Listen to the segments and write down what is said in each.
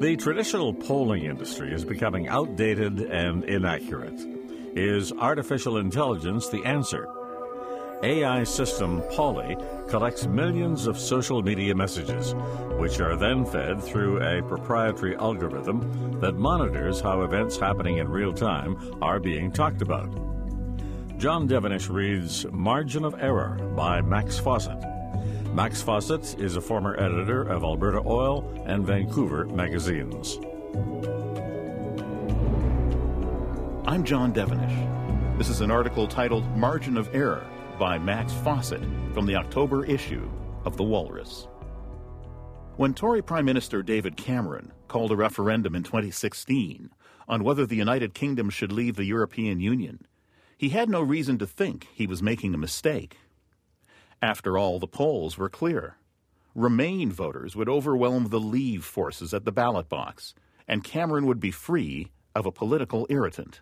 The traditional polling industry is becoming outdated and inaccurate. Is artificial intelligence the answer? AI system Polly collects millions of social media messages, which are then fed through a proprietary algorithm that monitors how events happening in real time are being talked about. John Devenish reads Margin of Error by Max Fawcett. Max Fawcett is a former editor of Alberta Oil and Vancouver magazines. I'm John Devenish. This is an article titled Margin of Error by Max Fawcett from the October issue of The Walrus. When Tory Prime Minister David Cameron called a referendum in 2016 on whether the United Kingdom should leave the European Union, he had no reason to think he was making a mistake. After all, the polls were clear. Remain voters would overwhelm the Leave forces at the ballot box, and Cameron would be free of a political irritant.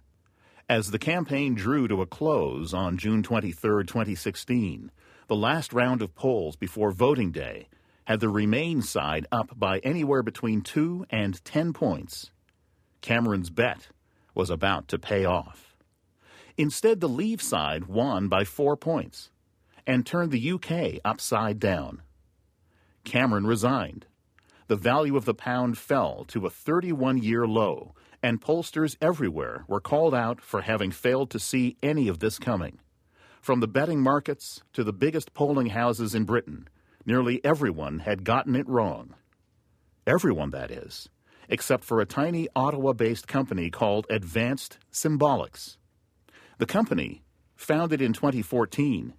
As the campaign drew to a close on June 23, 2016, the last round of polls before voting day had the Remain side up by anywhere between 2 and 10 points. Cameron's bet was about to pay off. Instead, the Leave side won by 4 points and turned the UK upside down. Cameron resigned. The value of the pound fell to a 31 year low, and pollsters everywhere were called out for having failed to see any of this coming. From the betting markets to the biggest polling houses in Britain, nearly everyone had gotten it wrong. Everyone, that is, except for a tiny Ottawa based company called Advanced Symbolics. The company, founded in 2014,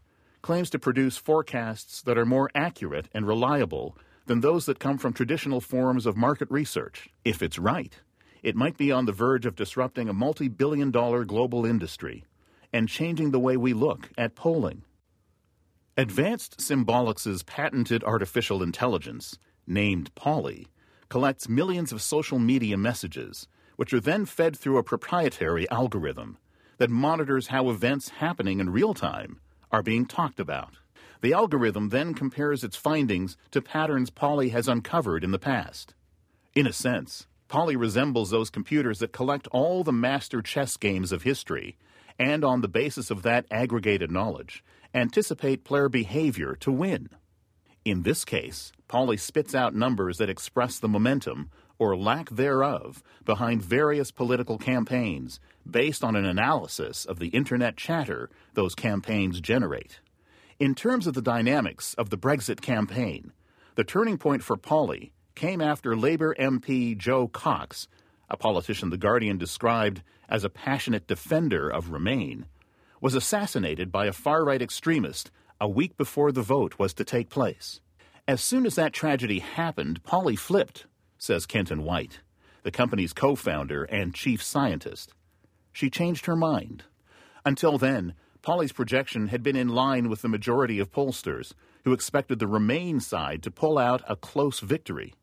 claims to produce forecasts that are more accurate and reliable than those that come from traditional forms of market research. If it's right, it might be on the verge of disrupting a multi billion dollar global industry and changing the way we look at polling. Advanced Symbolics' patented artificial intelligence, named Polly, collects millions of social media messages, which are then fed through a proprietary algorithm that monitors how events happening in real time are being talked about. The algorithm then compares its findings to patterns Polly has uncovered in the past. In a sense, Polly resembles those computers that collect all the master chess games of history and, on the basis of that aggregated knowledge, anticipate player behavior to win. In this case, Polly spits out numbers that express the momentum, or lack thereof, behind various political campaigns based on an analysis of the internet chatter those campaigns generate. In terms of the dynamics of the Brexit campaign, the turning point for Polly came after Labour MP Jo Cox, a politician The Guardian described as a passionate defender of Remain, was assassinated by a far right extremist a week before the vote was to take place. As soon as that tragedy happened, Polly flipped, says Kenton White, the company's co founder and chief scientist. She changed her mind. Until then, Polly's projection had been in line with the majority of pollsters, who expected the Remain side to pull out a close victory.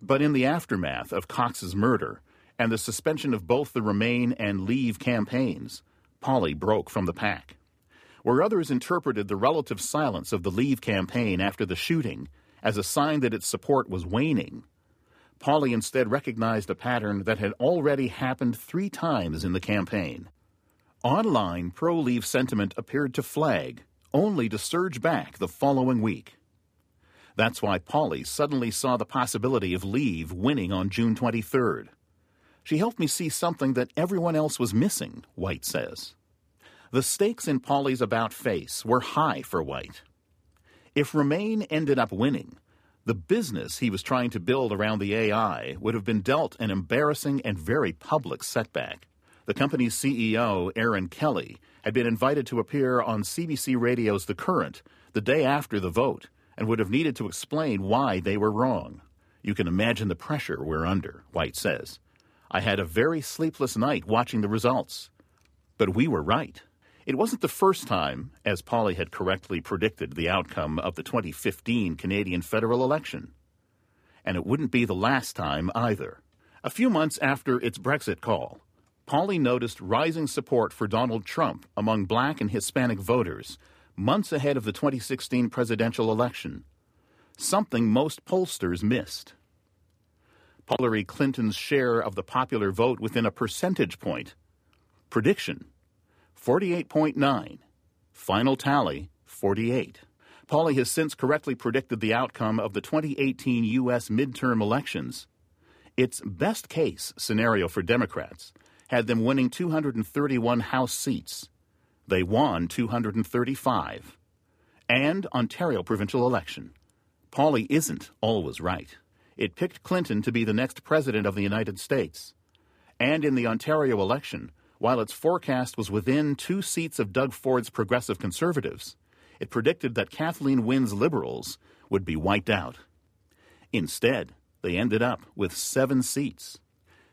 But in the aftermath of Cox's murder and the suspension of both the Remain and Leave campaigns, Polly broke from the pack. Where others interpreted the relative silence of the Leave campaign after the shooting as a sign that its support was waning, Polly instead recognized a pattern that had already happened three times in the campaign. Online pro Leave sentiment appeared to flag, only to surge back the following week. That's why Polly suddenly saw the possibility of Leave winning on June 23rd. She helped me see something that everyone else was missing, White says. The stakes in Polly's about face were high for White. If Remain ended up winning, the business he was trying to build around the AI would have been dealt an embarrassing and very public setback. The company's CEO, Erin Kelly, had been invited to appear on CBC Radio's The Current the day after the vote and would have needed to explain why they were wrong. You can imagine the pressure we're under, White says. I had a very sleepless night watching the results. But we were right. It wasn't the first time, as Polly had correctly predicted the outcome of the 2015 Canadian federal election. And it wouldn't be the last time either. A few months after its Brexit call, Polly noticed rising support for Donald Trump among black and Hispanic voters months ahead of the 2016 presidential election, something most pollsters missed. Hillary Clinton's share of the popular vote within a percentage point. Prediction 48.9. Final tally 48. Polly has since correctly predicted the outcome of the 2018 U.S. midterm elections. Its best case scenario for Democrats had them winning 231 House seats. They won 235. And Ontario provincial election. Polly isn't always right. It picked Clinton to be the next president of the United States. And in the Ontario election, while its forecast was within two seats of Doug Ford's progressive conservatives, it predicted that Kathleen Wynne's liberals would be wiped out. Instead, they ended up with seven seats.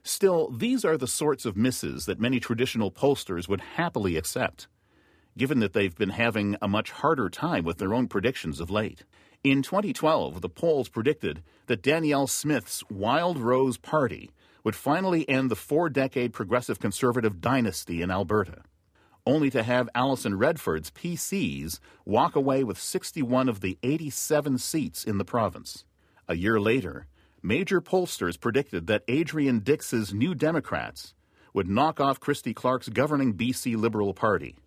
Still, these are the sorts of misses that many traditional pollsters would happily accept, given that they've been having a much harder time with their own predictions of late. In 2012, the polls predicted that Danielle Smith's Wild Rose Party would finally end the four decade progressive conservative dynasty in Alberta, only to have Alison Redford's PCs walk away with 61 of the 87 seats in the province. A year later, major pollsters predicted that Adrian Dix's New Democrats would knock off Christy Clark's governing BC Liberal Party,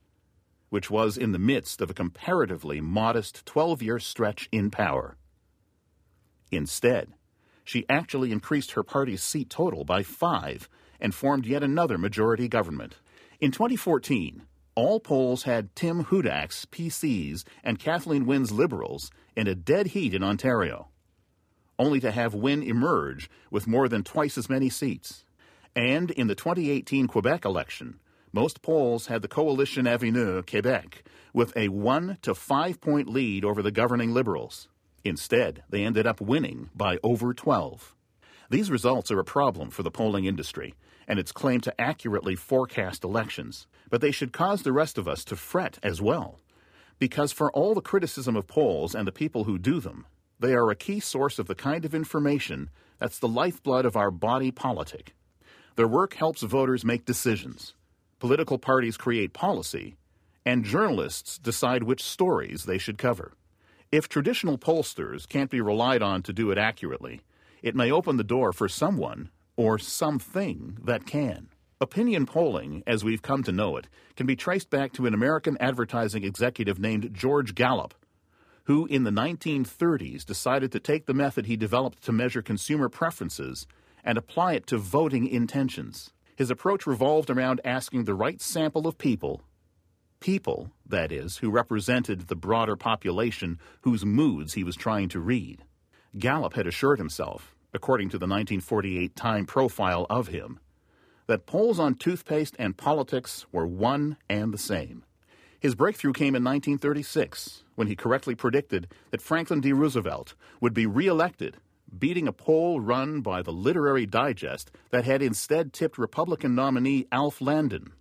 which was in the midst of a comparatively modest 12 year stretch in power. Instead, she actually increased her party's seat total by five and formed yet another majority government. In 2014, all polls had Tim Hudak's PCs and Kathleen Wynne's Liberals in a dead heat in Ontario, only to have Wynne emerge with more than twice as many seats. And in the 2018 Quebec election, most polls had the Coalition Avenir Quebec with a 1 to 5 point lead over the governing Liberals. Instead, they ended up winning by over 12. These results are a problem for the polling industry and its claim to accurately forecast elections, but they should cause the rest of us to fret as well. Because for all the criticism of polls and the people who do them, they are a key source of the kind of information that's the lifeblood of our body politic. Their work helps voters make decisions. Political parties create policy, and journalists decide which stories they should cover. If traditional pollsters can't be relied on to do it accurately, it may open the door for someone or something that can. Opinion polling, as we've come to know it, can be traced back to an American advertising executive named George Gallup, who in the 1930s decided to take the method he developed to measure consumer preferences and apply it to voting intentions. His approach revolved around asking the right sample of people people, that is, who represented the broader population whose moods he was trying to read. Gallup had assured himself, according to the 1948 Time profile of him, that polls on toothpaste and politics were one and the same. His breakthrough came in 1936 when he correctly predicted that Franklin D. Roosevelt would be reelected, beating a poll run by the Literary Digest that had instead tipped Republican nominee Alf Landon.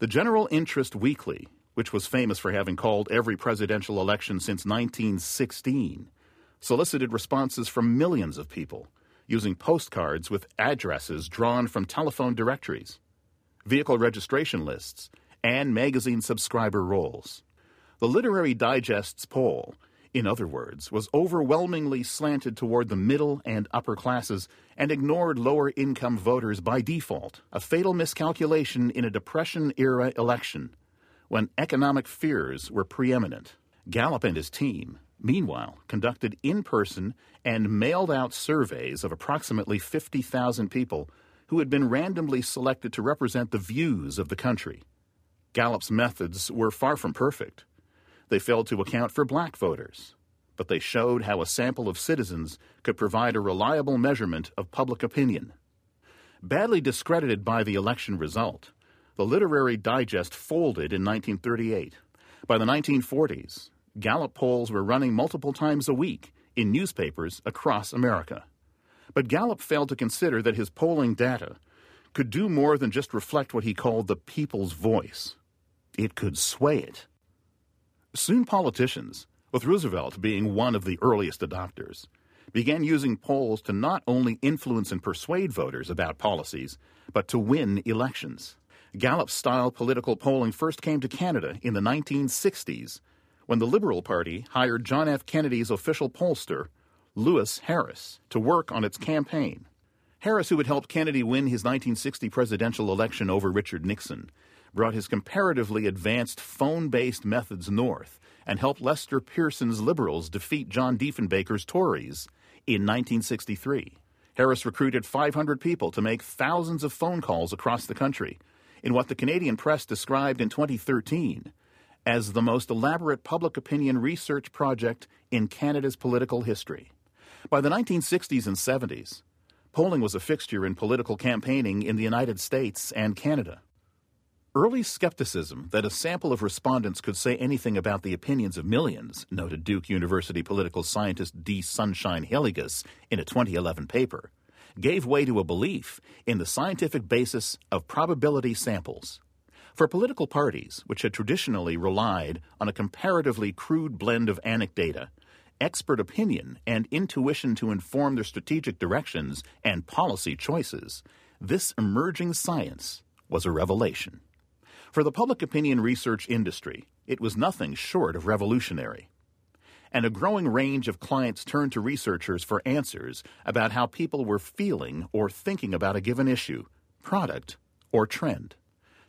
The General Interest Weekly, which was famous for having called every presidential election since 1916, solicited responses from millions of people using postcards with addresses drawn from telephone directories, vehicle registration lists, and magazine subscriber rolls. The Literary Digest's poll, in other words, was overwhelmingly slanted toward the middle and upper classes and ignored lower income voters by default, a fatal miscalculation in a Depression era election when economic fears were preeminent. Gallup and his team, meanwhile, conducted in person and mailed out surveys of approximately 50,000 people who had been randomly selected to represent the views of the country. Gallup's methods were far from perfect. They failed to account for black voters, but they showed how a sample of citizens could provide a reliable measurement of public opinion. Badly discredited by the election result, the Literary Digest folded in 1938. By the 1940s, Gallup polls were running multiple times a week in newspapers across America. But Gallup failed to consider that his polling data could do more than just reflect what he called the people's voice. It could sway it. Soon politicians, with Roosevelt being one of the earliest adopters, began using polls to not only influence and persuade voters about policies, but to win elections. Gallup style political polling first came to Canada in the 1960s when the Liberal Party hired John F. Kennedy's official pollster, Louis Harris, to work on its campaign. Harris, who had helped Kennedy win his 1960 presidential election over Richard Nixon, brought his comparatively advanced phone based methods north and helped Lester Pearson's Liberals defeat John Diefenbaker's Tories in 1963. Harris recruited 500 people to make thousands of phone calls across the country in what the Canadian press described in 2013 as the most elaborate public opinion research project in Canada's political history. By the 1960s and 70s, polling was a fixture in political campaigning in the United States and Canada. Early skepticism that a sample of respondents could say anything about the opinions of millions, noted Duke University political scientist D. Sunshine Hillygus in a 2011 paper, gave way to a belief in the scientific basis of probability samples. For political parties, which had traditionally relied on a comparatively crude blend of anecdata, expert opinion, and intuition to inform their strategic directions and policy choices, this emerging science was a revelation. For the public opinion research industry, it was nothing short of revolutionary. And a growing range of clients turned to researchers for answers about how people were feeling or thinking about a given issue, product, or trend.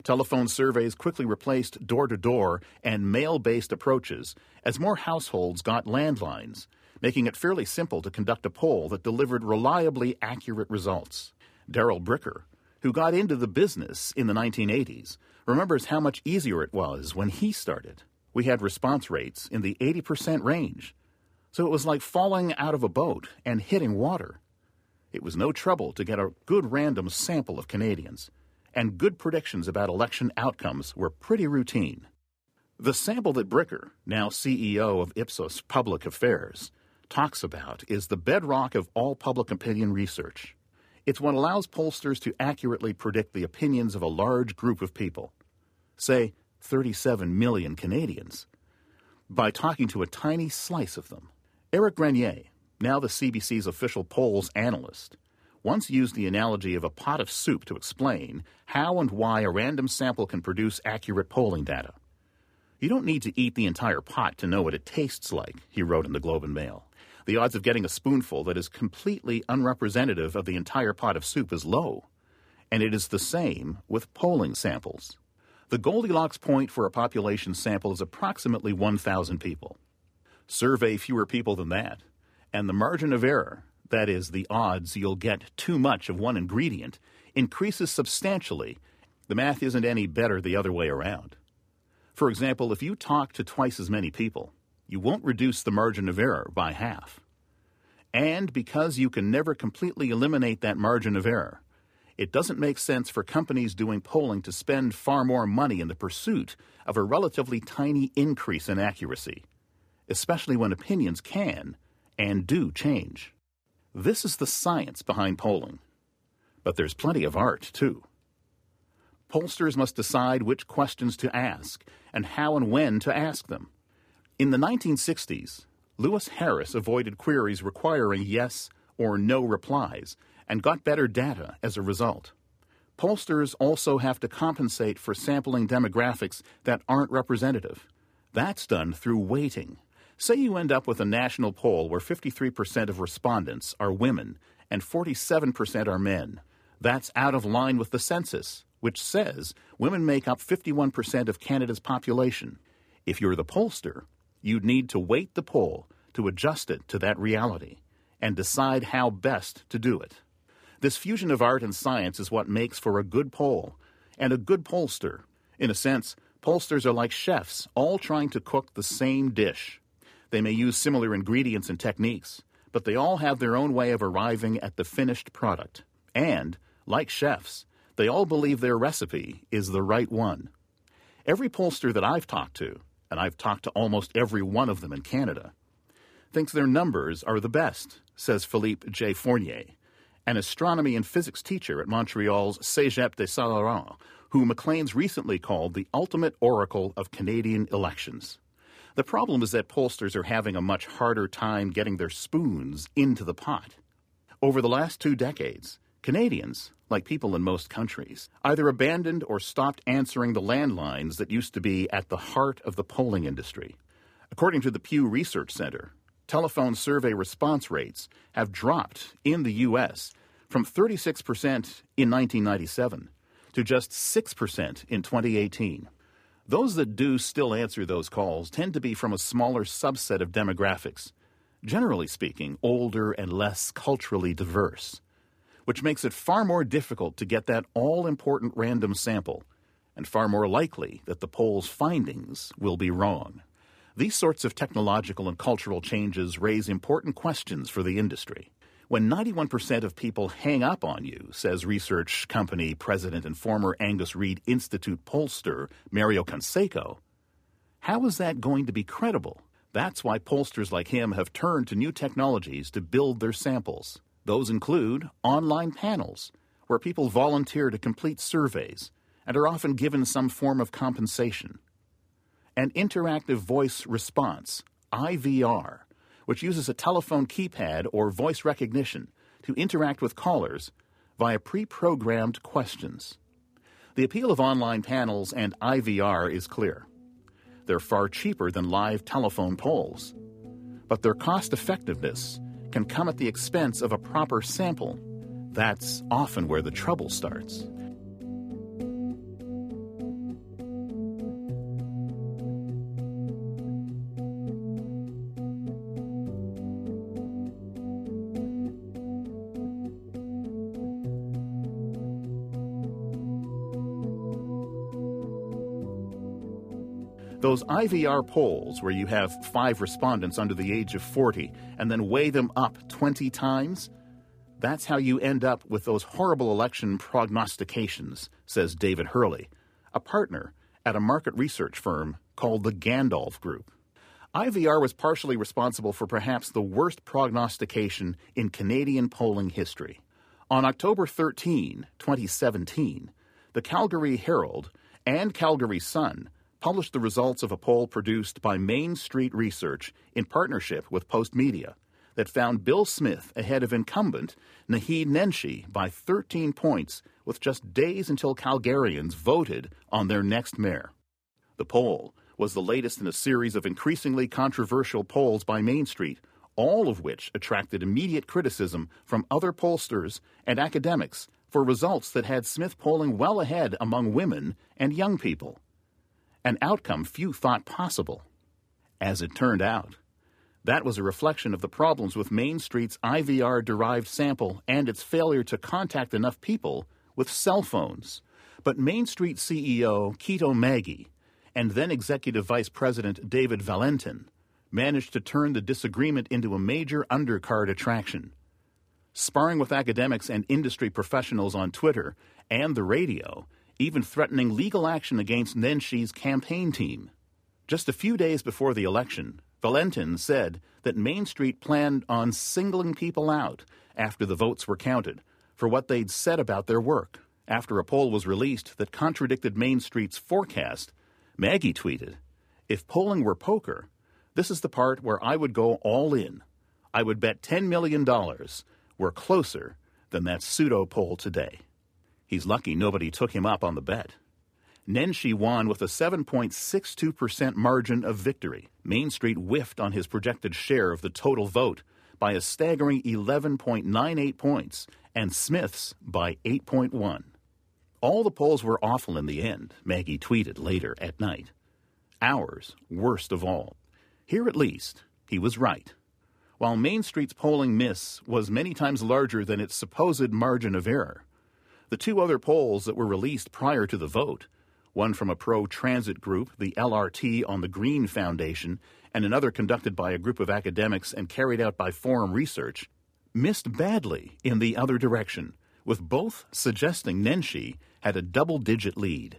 Telephone surveys quickly replaced door to door and mail based approaches as more households got landlines, making it fairly simple to conduct a poll that delivered reliably accurate results. Darrell Bricker, who got into the business in the 1980s, remembers how much easier it was when he started. We had response rates in the 80% range, so it was like falling out of a boat and hitting water. It was no trouble to get a good random sample of Canadians, and good predictions about election outcomes were pretty routine. The sample that Bricker, now CEO of Ipsos Public Affairs, talks about is the bedrock of all public opinion research. It's what allows pollsters to accurately predict the opinions of a large group of people, say 37 million Canadians, by talking to a tiny slice of them. Eric Grenier, now the CBC's official polls analyst, once used the analogy of a pot of soup to explain how and why a random sample can produce accurate polling data. You don't need to eat the entire pot to know what it tastes like, he wrote in the Globe and Mail. The odds of getting a spoonful that is completely unrepresentative of the entire pot of soup is low. And it is the same with polling samples. The Goldilocks point for a population sample is approximately 1,000 people. Survey fewer people than that, and the margin of error, that is, the odds you'll get too much of one ingredient, increases substantially. The math isn't any better the other way around. For example, if you talk to twice as many people, you won't reduce the margin of error by half. And because you can never completely eliminate that margin of error, it doesn't make sense for companies doing polling to spend far more money in the pursuit of a relatively tiny increase in accuracy, especially when opinions can and do change. This is the science behind polling. But there's plenty of art, too. Pollsters must decide which questions to ask and how and when to ask them. In the 1960s, Louis Harris avoided queries requiring yes or no replies and got better data as a result. Pollsters also have to compensate for sampling demographics that aren't representative. That's done through weighting. Say you end up with a national poll where 53% of respondents are women and 47% are men. That's out of line with the census, which says women make up 51% of Canada's population. If you're the pollster, you'd need to weight the poll to adjust it to that reality and decide how best to do it. This fusion of art and science is what makes for a good poll and a good pollster. In a sense, pollsters are like chefs, all trying to cook the same dish. They may use similar ingredients and techniques, but they all have their own way of arriving at the finished product. And, like chefs, they all believe their recipe is the right one. Every pollster that I've talked to, and I've talked to almost every one of them in Canada, thinks their numbers are the best, says Philippe J. Fournier, an astronomy and physics teacher at Montreal's Cégep de Saint Laurent, who Maclean's recently called the ultimate oracle of Canadian elections. The problem is that pollsters are having a much harder time getting their spoons into the pot. Over the last two decades, Canadians, like people in most countries, either abandoned or stopped answering the landlines that used to be at the heart of the polling industry. According to the Pew Research Center, telephone survey response rates have dropped in the U.S. from 36% in 1997 to just 6% in 2018. Those that do still answer those calls tend to be from a smaller subset of demographics, generally speaking, older and less culturally diverse, which makes it far more difficult to get that all important random sample, and far more likely that the poll's findings will be wrong. These sorts of technological and cultural changes raise important questions for the industry. When 91% of people hang up on you, says research company president and former Angus Reid Institute pollster Mario Canseco, how is that going to be credible? That's why pollsters like him have turned to new technologies to build their samples. Those include online panels, where people volunteer to complete surveys and are often given some form of compensation and interactive voice response, IVR, which uses a telephone keypad or voice recognition to interact with callers via pre programmed questions. The appeal of online panels and IVR is clear. They're far cheaper than live telephone polls, but their cost effectiveness can come at the expense of a proper sample. That's often where the trouble starts. Those IVR polls where you have five respondents under the age of 40 and then weigh them up 20 times, that's how you end up with those horrible election prognostications, says David Herle, a partner at a market research firm called the Gandalf Group. IVR was partially responsible for perhaps the worst prognostication in Canadian polling history. On October 13, 2017, the Calgary Herald and Calgary Sun published the results of a poll produced by Mainstreet Research in partnership with Postmedia that found Bill Smith ahead of incumbent Naheed Nenshi by 13 points with just days until Calgarians voted on their next mayor. The poll was the latest in a series of increasingly controversial polls by Main Street, all of which attracted immediate criticism from other pollsters and academics for results that had Smith polling well ahead among women and young people an outcome few thought possible. As it turned out, that was a reflection of the problems with Mainstreet's IVR derived sample and its failure to contact enough people with cell phones. But Mainstreet CEO Quito Maggi and then Executive Vice President David Valentin managed to turn the disagreement into a major undercard attraction. Sparring with academics and industry professionals on Twitter and the radio, even threatening legal action against Nenshi's campaign team. Just a few days before the election, Valentin said that Mainstreet planned on singling people out after the votes were counted for what they'd said about their work. After a poll was released that contradicted Mainstreet's forecast, Maggi tweeted, If polling were poker, this is the part where I would go all in. I would bet $10 million we're closer than that pseudo poll today. He's lucky nobody took him up on the bet. Nenshi won with a 7.62% margin of victory. Mainstreet whiffed on his projected share of the total vote by a staggering 11.98 points, and Smith's by 8.1. All the polls were awful in the end, Maggi tweeted later at night. Ours, worst of all. Here at least, he was right. While Mainstreet's polling miss was many times larger than its supposed margin of error, the two other polls that were released prior to the vote, one from a pro transit group, the LRT on the Green Foundation, and another conducted by a group of academics and carried out by Forum Research, missed badly in the other direction, with both suggesting Nenshi had a double digit lead.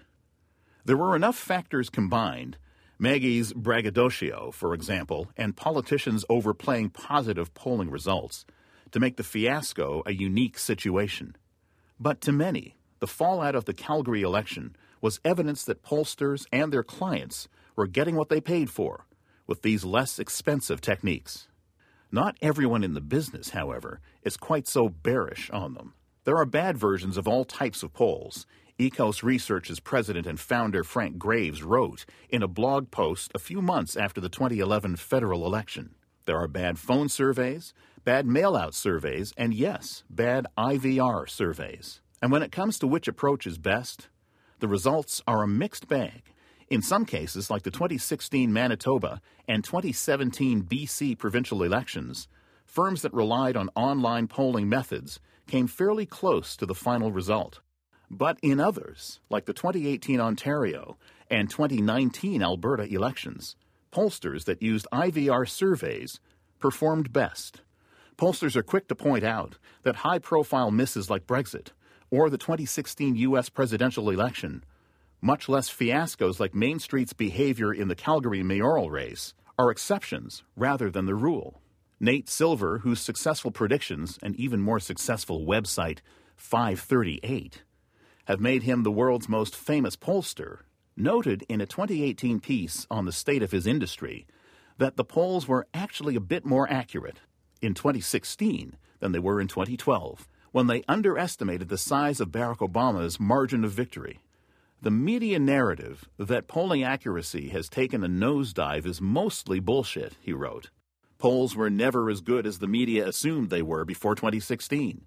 There were enough factors combined Maggi's braggadocio, for example, and politicians overplaying positive polling results to make the fiasco a unique situation. But to many, the fallout of the Calgary election was evidence that pollsters and their clients were getting what they paid for with these less expensive techniques. Not everyone in the business, however, is quite so bearish on them. There are bad versions of all types of polls. EKOS Research's president and founder Frank Graves wrote in a blog post a few months after the 2011 federal election. There are bad phone surveys, bad mail out surveys, and yes, bad IVR surveys. And when it comes to which approach is best, the results are a mixed bag. In some cases, like the 2016 Manitoba and 2017 BC provincial elections, firms that relied on online polling methods came fairly close to the final result. But in others, like the 2018 Ontario and 2019 Alberta elections, pollsters that used IVR surveys performed best. Pollsters are quick to point out that high profile misses like Brexit or the 2016 U.S. presidential election, much less fiascos like Mainstreet's behavior in the Calgary mayoral race, are exceptions rather than the rule. Nate Silver, whose successful predictions and even more successful website 538 have made him the world's most famous pollster, noted in a 2018 piece on the state of his industry that the polls were actually a bit more accurate in 2016 than they were in 2012, when they underestimated the size of Barack Obama's margin of victory. The media narrative that polling accuracy has taken a nosedive is mostly bullshit, he wrote. Polls were never as good as the media assumed they were before 2016,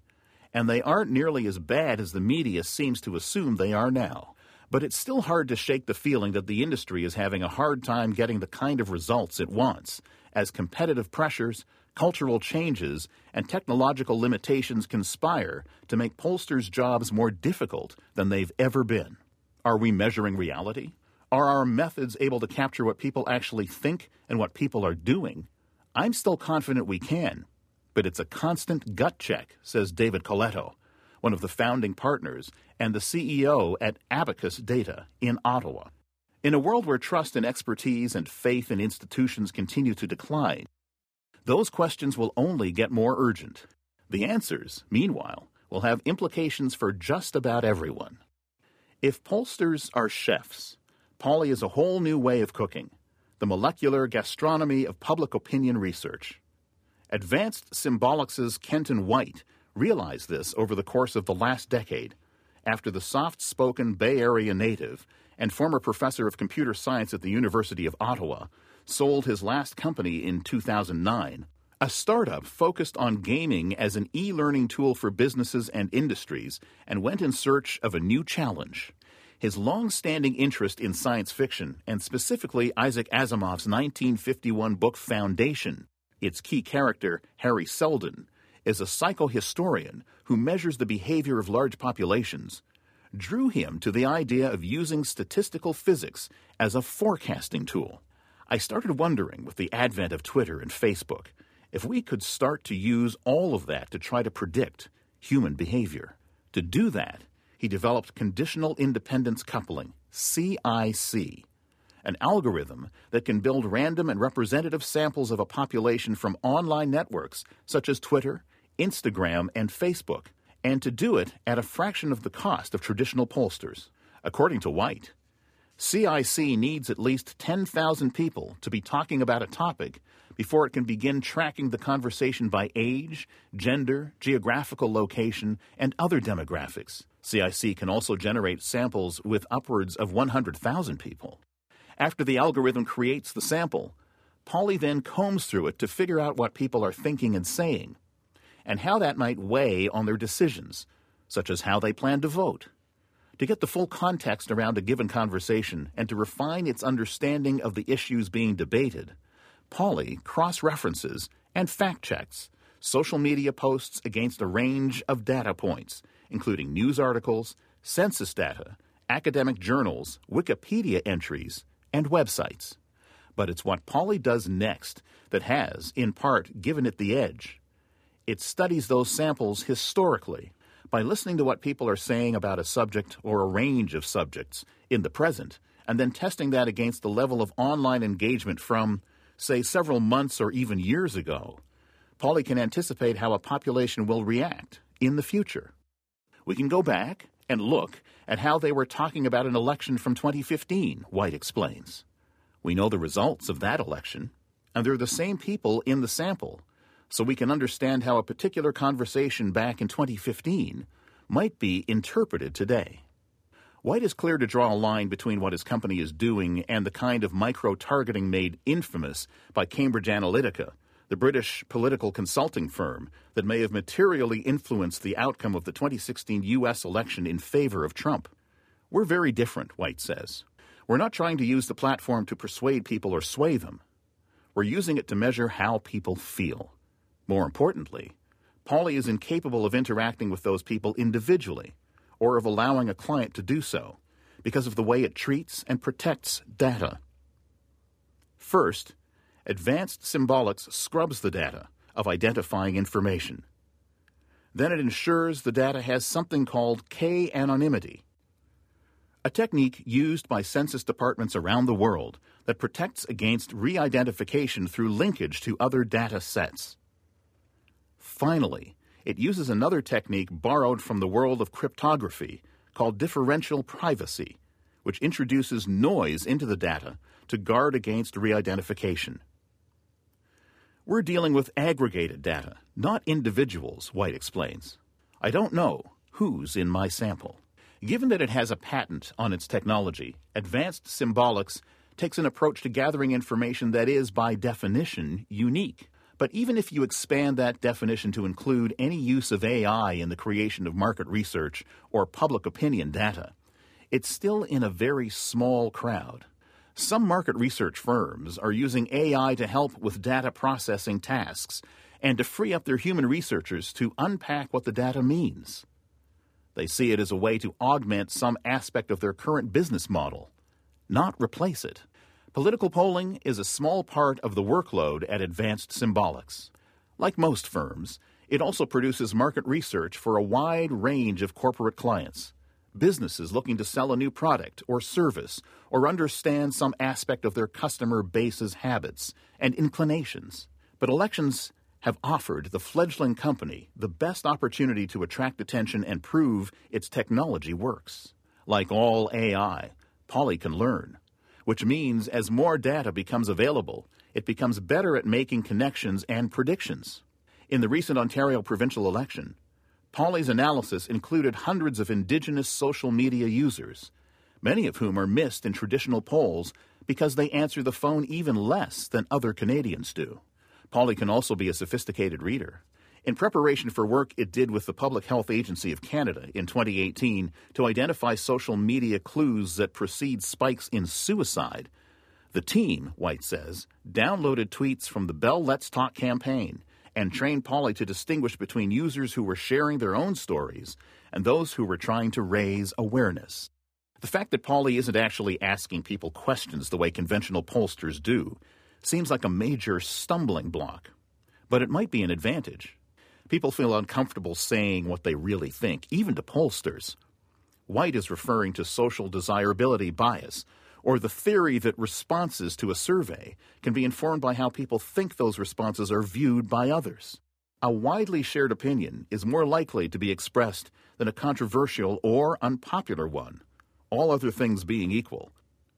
and they aren't nearly as bad as the media seems to assume they are now. But it's still hard to shake the feeling that the industry is having a hard time getting the kind of results it wants, as competitive pressures, cultural changes, and technological limitations conspire to make pollsters' jobs more difficult than they've ever been. Are we measuring reality? Are our methods able to capture what people actually think and what people are doing? I'm still confident we can, but it's a constant gut check, says David Coletto, one of the founding partners and the CEO at Abacus Data in Ottawa. In a world where trust and expertise and faith in institutions continue to decline, those questions will only get more urgent. The answers, meanwhile, will have implications for just about everyone. If pollsters are chefs, Polly is a whole new way of cooking the molecular gastronomy of public opinion research. Advanced Symbolics' Kenton White realized this over the course of the last decade after the soft spoken Bay Area native and former professor of computer science at the University of Ottawa sold his last company in 2009, a startup focused on gaming as an e learning tool for businesses and industries, and went in search of a new challenge. His long standing interest in science fiction, and specifically Isaac Asimov's 1951 book Foundation, its key character, Hari Seldon, is a psychohistorian who measures the behavior of large populations, drew him to the idea of using statistical physics as a forecasting tool. I started wondering, with the advent of Twitter and Facebook, if we could start to use all of that to try to predict human behavior. To do that, he developed conditional independence coupling, CIC, an algorithm that can build random and representative samples of a population from online networks such as Twitter, Instagram, and Facebook, and to do it at a fraction of the cost of traditional pollsters. According to White, CIC needs at least 10,000 people to be talking about a topic before it can begin tracking the conversation by age, gender, geographical location, and other demographics. CIC can also generate samples with upwards of 100,000 people. After the algorithm creates the sample, Polly then combs through it to figure out what people are thinking and saying, and how that might weigh on their decisions, such as how they plan to vote. To get the full context around a given conversation and to refine its understanding of the issues being debated, Polly cross references and fact checks social media posts against a range of data points, including news articles, census data, academic journals, Wikipedia entries, and websites. But it's what Polly does next that has, in part, given it the edge. It studies those samples historically by listening to what people are saying about a subject or a range of subjects in the present, and then testing that against the level of online engagement from, say, several months or even years ago. Polly can anticipate how a population will react in the future. We can go back and look at how they were talking about an election from 2015, White explains. We know the results of that election, and they're the same people in the sample, so we can understand how a particular conversation back in 2015 might be interpreted today. White is clear to draw a line between what his company is doing and the kind of micro targeting made infamous by Cambridge Analytica, the British political consulting firm that may have materially influenced the outcome of the 2016 U.S. election in favor of Trump. We're very different, White says. We're not trying to use the platform to persuade people or sway them. We're using it to measure how people feel. More importantly, Polly is incapable of interacting with those people individually or of allowing a client to do so because of the way it treats and protects data. First, advanced symbolics scrubs the data of identifying information. Then it ensures the data has something called K anonymity, a technique used by census departments around the world that protects against re identification through linkage to other data sets. Finally, it uses another technique borrowed from the world of cryptography called differential privacy, which introduces noise into the data to guard against re identification. We're dealing with aggregated data, not individuals, White explains. I don't know who's in my sample. Given that it has a patent on its technology, Advanced Symbolics takes an approach to gathering information that is, by definition, unique. But even if you expand that definition to include any use of AI in the creation of market research or public opinion data, it's still in a very small crowd. Some market research firms are using AI to help with data processing tasks and to free up their human researchers to unpack what the data means. They see it as a way to augment some aspect of their current business model, not replace it. Political polling is a small part of the workload at Advanced Symbolics. Like most firms, it also produces market research for a wide range of corporate clients. Businesses looking to sell a new product or service or understand some aspect of their customer base's habits and inclinations. But elections have offered the fledgling company the best opportunity to attract attention and prove its technology works. Like all AI, Polly can learn which means as more data becomes available, it becomes better at making connections and predictions. In the recent Ontario provincial election, Polly's analysis included hundreds of Indigenous social media users, many of whom are missed in traditional polls because they answer the phone even less than other Canadians do. Polly can also be a sophisticated reader. In preparation for work it did with the Public Health Agency of Canada in 2018 to identify social media clues that precede spikes in suicide, the team, White says, downloaded tweets from the Bell Let's Talk campaign and trained Polly to distinguish between users who were sharing their own stories and those who were trying to raise awareness. The fact that Polly isn't actually asking people questions the way conventional pollsters do seems like a major stumbling block, but it might be an advantage. People feel uncomfortable saying what they really think, even to pollsters. White is referring to social desirability bias, or the theory that responses to a survey can be informed by how people think those responses are viewed by others. A widely shared opinion is more likely to be expressed than a controversial or unpopular one, all other things being equal.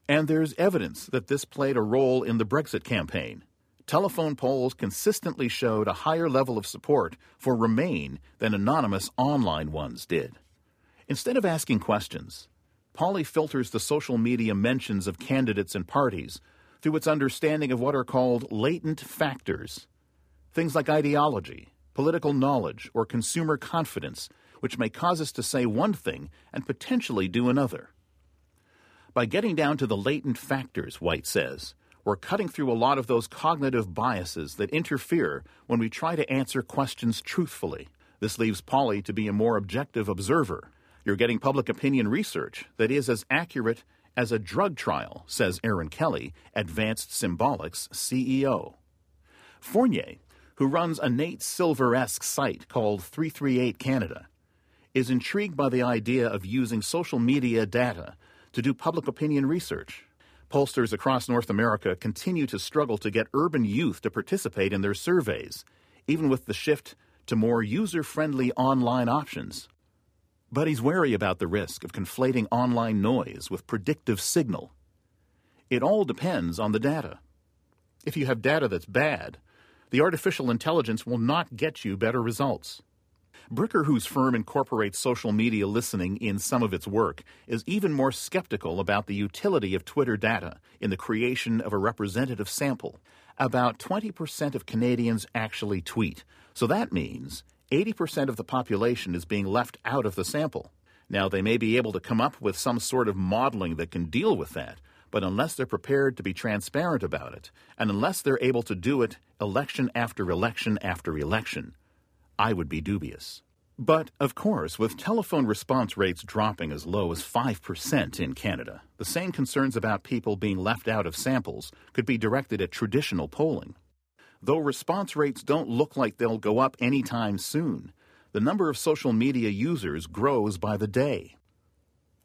And there's evidence that this played a role in the Brexit campaign telephone polls consistently showed a higher level of support for Remain than anonymous online ones did. Instead of asking questions, Polly filters the social media mentions of candidates and parties through its understanding of what are called latent factors. Things like ideology, political knowledge, or consumer confidence, which may cause us to say one thing and potentially do another. By getting down to the latent factors, White says, we're cutting through a lot of those cognitive biases that interfere when we try to answer questions truthfully. This leaves Polly to be a more objective observer. You're getting public opinion research that is as accurate as a drug trial, says Erin Kelly, Advanced Symbolics CEO. Fournier, who runs a Nate Silver esque site called 338 Canada, is intrigued by the idea of using social media data to do public opinion research. Pollsters across North America continue to struggle to get urban youth to participate in their surveys, even with the shift to more user friendly online options. But he's wary about the risk of conflating online noise with predictive signal. It all depends on the data. If you have data that's bad, the artificial intelligence will not get you better results. Bricker, whose firm incorporates social media listening in some of its work, is even more skeptical about the utility of Twitter data in the creation of a representative sample. About 20% of Canadians actually tweet, so that means 80% of the population is being left out of the sample. Now, they may be able to come up with some sort of modeling that can deal with that, but unless they're prepared to be transparent about it, and unless they're able to do it election after election after election, I would be dubious. But, of course, with telephone response rates dropping as low as 5% in Canada, the same concerns about people being left out of samples could be directed at traditional polling. Though response rates don't look like they'll go up anytime soon, the number of social media users grows by the day.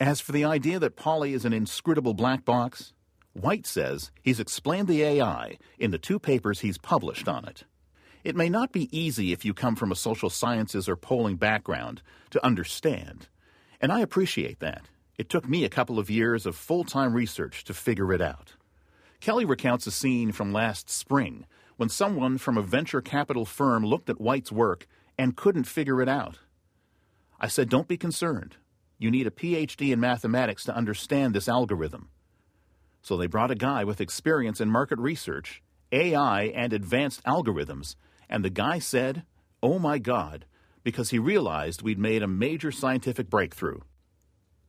As for the idea that Polly is an inscrutable black box, White says he's explained the AI in the two papers he's published on it. It may not be easy if you come from a social sciences or polling background to understand, and I appreciate that. It took me a couple of years of full time research to figure it out. Kelly recounts a scene from last spring when someone from a venture capital firm looked at White's work and couldn't figure it out. I said, Don't be concerned. You need a PhD in mathematics to understand this algorithm. So they brought a guy with experience in market research, AI, and advanced algorithms and the guy said, Oh my God, because he realized we'd made a major scientific breakthrough.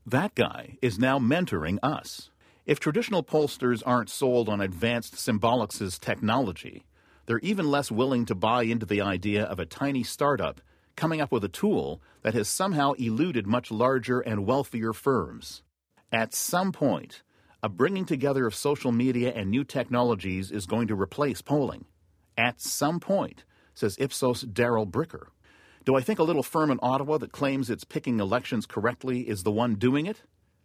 That guy is now mentoring us. If traditional pollsters aren't sold on advanced Symbolics' technology, they're even less willing to buy into the idea of a tiny startup coming up with a tool that has somehow eluded much larger and wealthier firms. At some point, a bringing together of social media and new technologies is going to replace polling. At some point, says Ipsos Darrell Bricker. Do I think a little firm in Ottawa that claims it's picking elections correctly is the one doing it?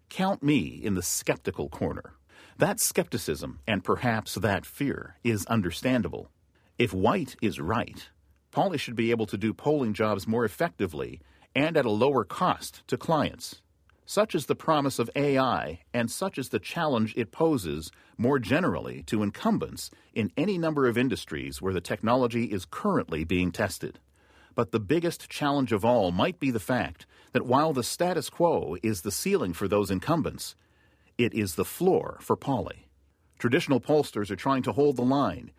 Count me in the skeptical corner. That skepticism, and perhaps that fear, is understandable. If White is right, Polly should be able to do polling jobs more effectively and at a lower cost to clients. Such is the promise of AI, and such is the challenge it poses more generally to incumbents in any number of industries where the technology is currently being tested. But the biggest challenge of all might be the fact that while the status quo is the ceiling for those incumbents, it is the floor for Polly. Traditional pollsters are trying to hold the line,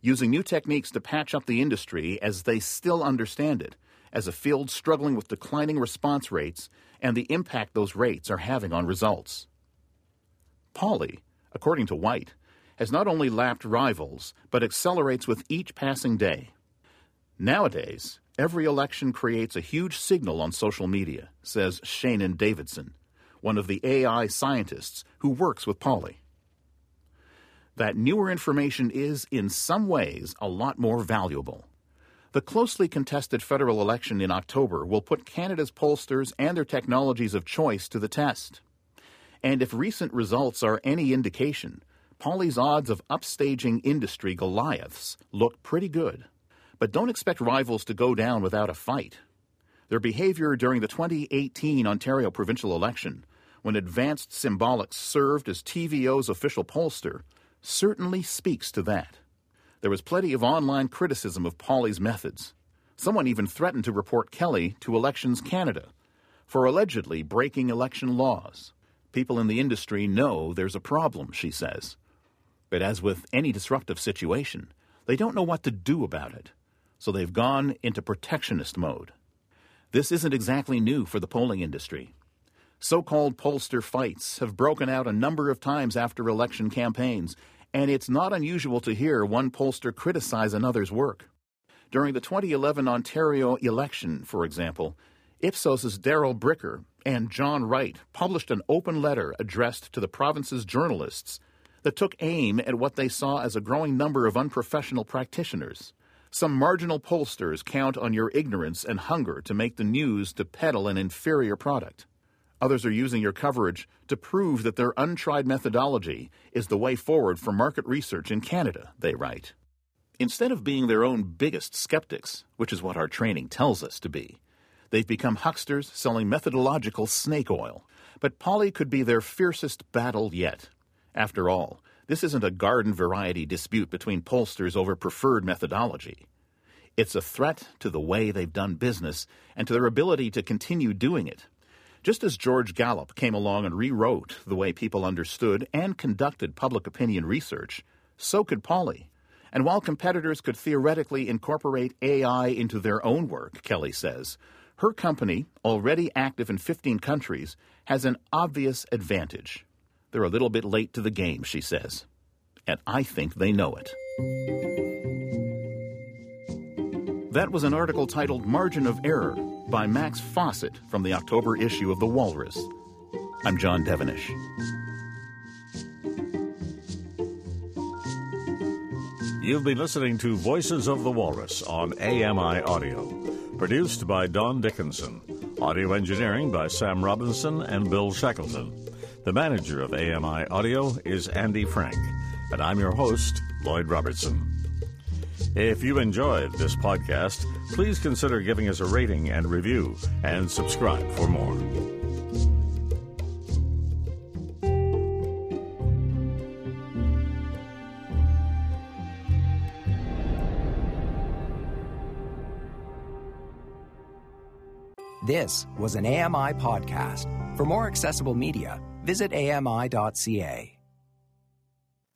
using new techniques to patch up the industry as they still understand it as a field struggling with declining response rates and the impact those rates are having on results. Polly, according to White, has not only lapped rivals, but accelerates with each passing day. Nowadays, every election creates a huge signal on social media, says Shannon Davidson, one of the AI scientists who works with Polly. That newer information is, in some ways, a lot more valuable. The closely contested federal election in October will put Canada's pollsters and their technologies of choice to the test. And if recent results are any indication, Polly's odds of upstaging industry Goliaths look pretty good. But don't expect rivals to go down without a fight. Their behavior during the 2018 Ontario provincial election, when Advanced Symbolics served as TVO's official pollster, certainly speaks to that. There was plenty of online criticism of Polly's methods. Someone even threatened to report Kelly to Elections Canada for allegedly breaking election laws. People in the industry know there's a problem, she says. But as with any disruptive situation, they don't know what to do about it, so they've gone into protectionist mode. This isn't exactly new for the polling industry. So called pollster fights have broken out a number of times after election campaigns and it's not unusual to hear one pollster criticize another's work. During the 2011 Ontario election, for example, Ipsos's Darrell Bricker and John Wright published an open letter addressed to the province's journalists that took aim at what they saw as a growing number of unprofessional practitioners. Some marginal pollsters count on your ignorance and hunger to make the news to peddle an inferior product. Others are using your coverage to prove that their untried methodology is the way forward for market research in Canada, they write. Instead of being their own biggest skeptics, which is what our training tells us to be, they've become hucksters selling methodological snake oil. But Polly could be their fiercest battle yet. After all, this isn't a garden variety dispute between pollsters over preferred methodology. It's a threat to the way they've done business and to their ability to continue doing it. Just as George Gallup came along and rewrote the way people understood and conducted public opinion research, so could Polly. And while competitors could theoretically incorporate AI into their own work, Kelly says, her company, already active in 15 countries, has an obvious advantage. They're a little bit late to the game, she says. And I think they know it. That was an article titled Margin of Error by Max Fawcett from the October issue of The Walrus. I'm John Devenish. You've been listening to Voices of the Walrus on AMI Audio, produced by Don Dickinson, audio engineering by Sam Robinson and Bill Shackleton. The manager of AMI Audio is Andy Frank, and I'm your host, Lloyd Robertson. If you enjoyed this podcast, please consider giving us a rating and review, and subscribe for more. This was an AMI podcast. For more accessible media, visit ami.ca.